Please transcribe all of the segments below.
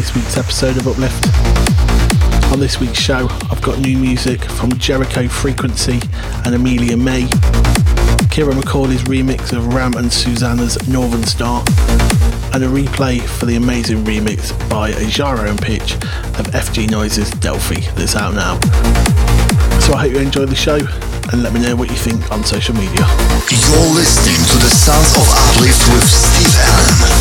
this week's episode of Uplift. On this week's show, I've got new music from Jericho Frequency and Amelie Mae, Ciaran McAuley's remix of RAM and Susana's Northern Star, and a replay for the amazing remix by XiJaro and Pitch of FG Noise's Delphi that's out now. So I hope you enjoy the show and let me know what you think on social media. You're listening to the sounds of Uplift with Steve Allen.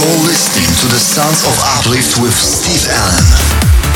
You're listening to the Sons of Uplift with Steve Allen.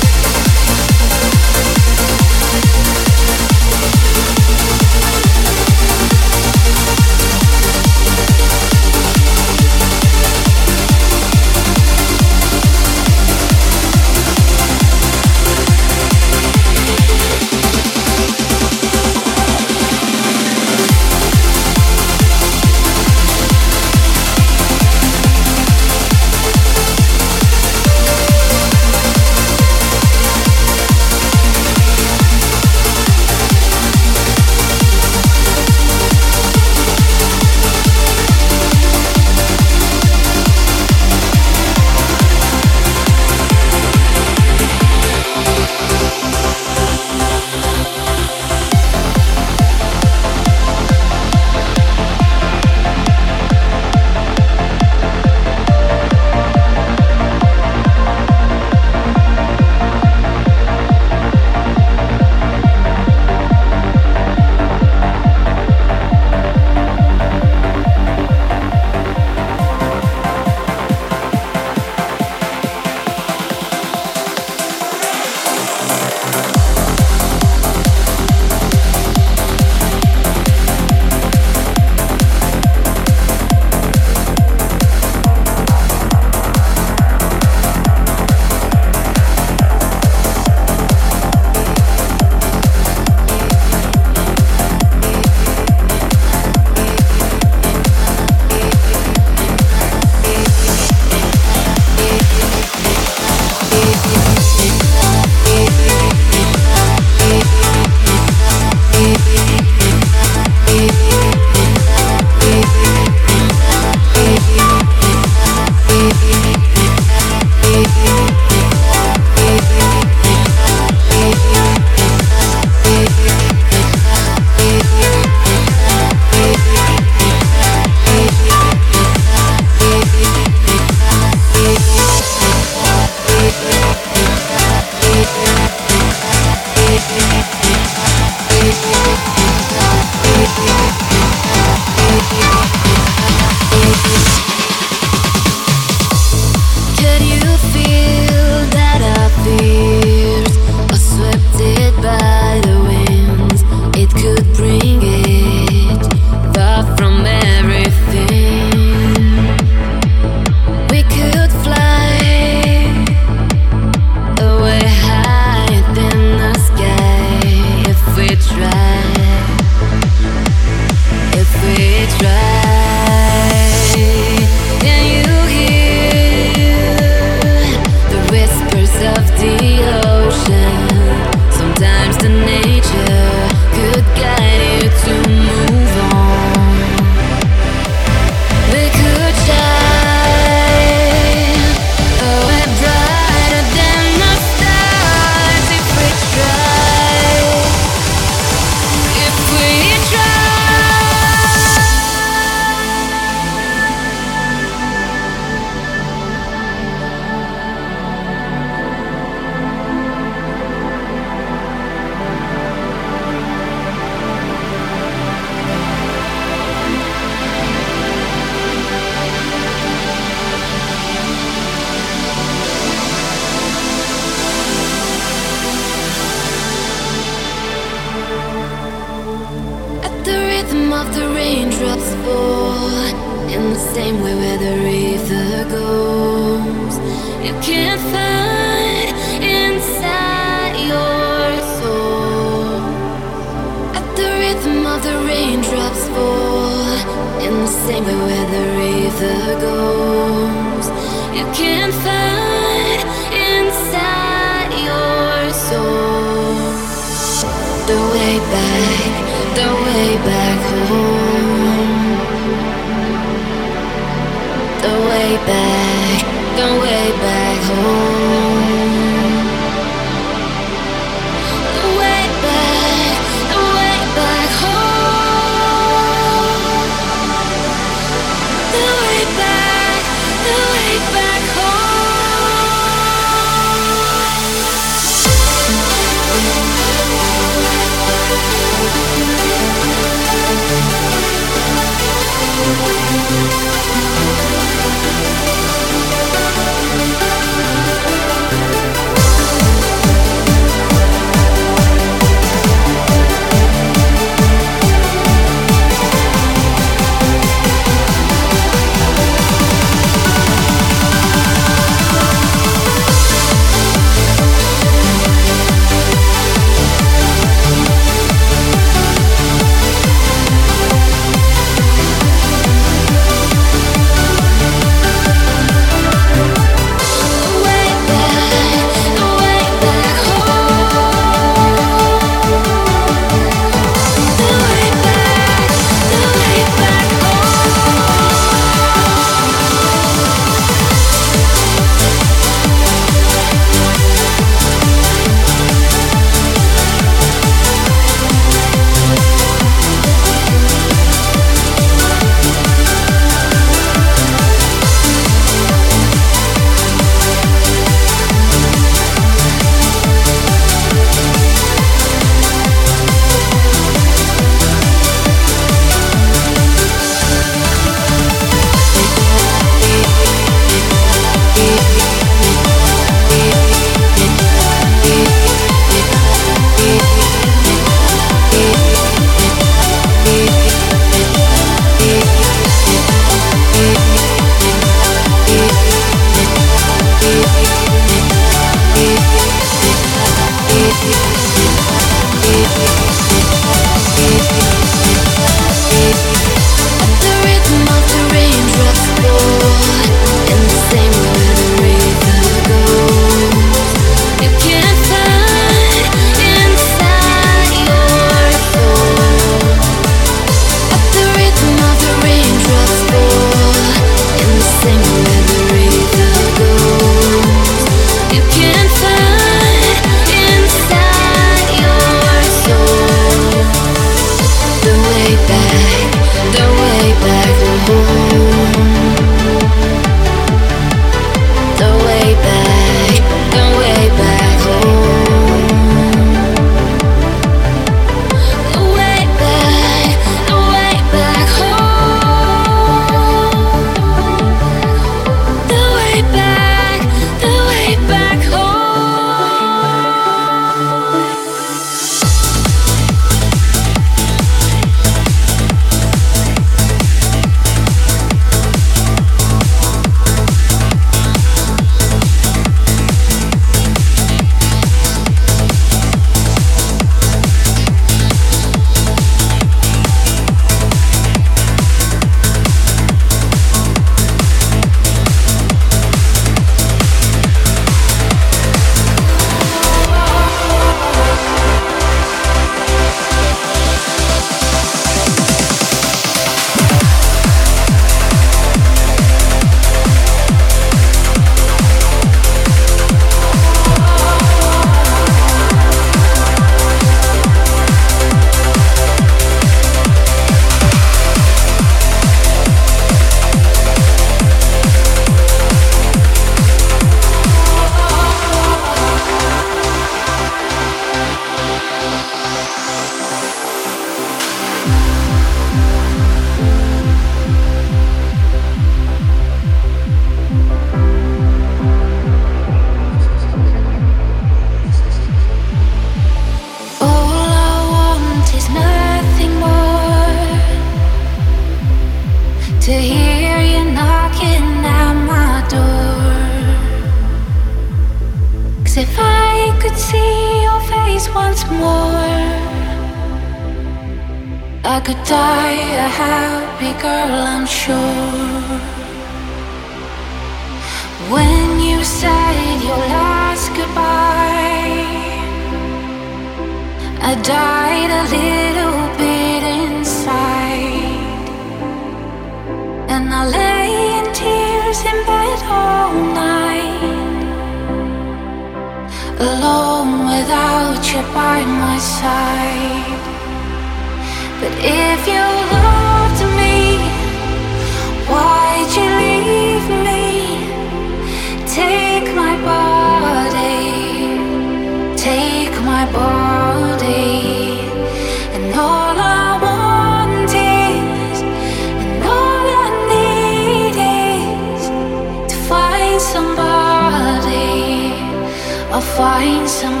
Find somebody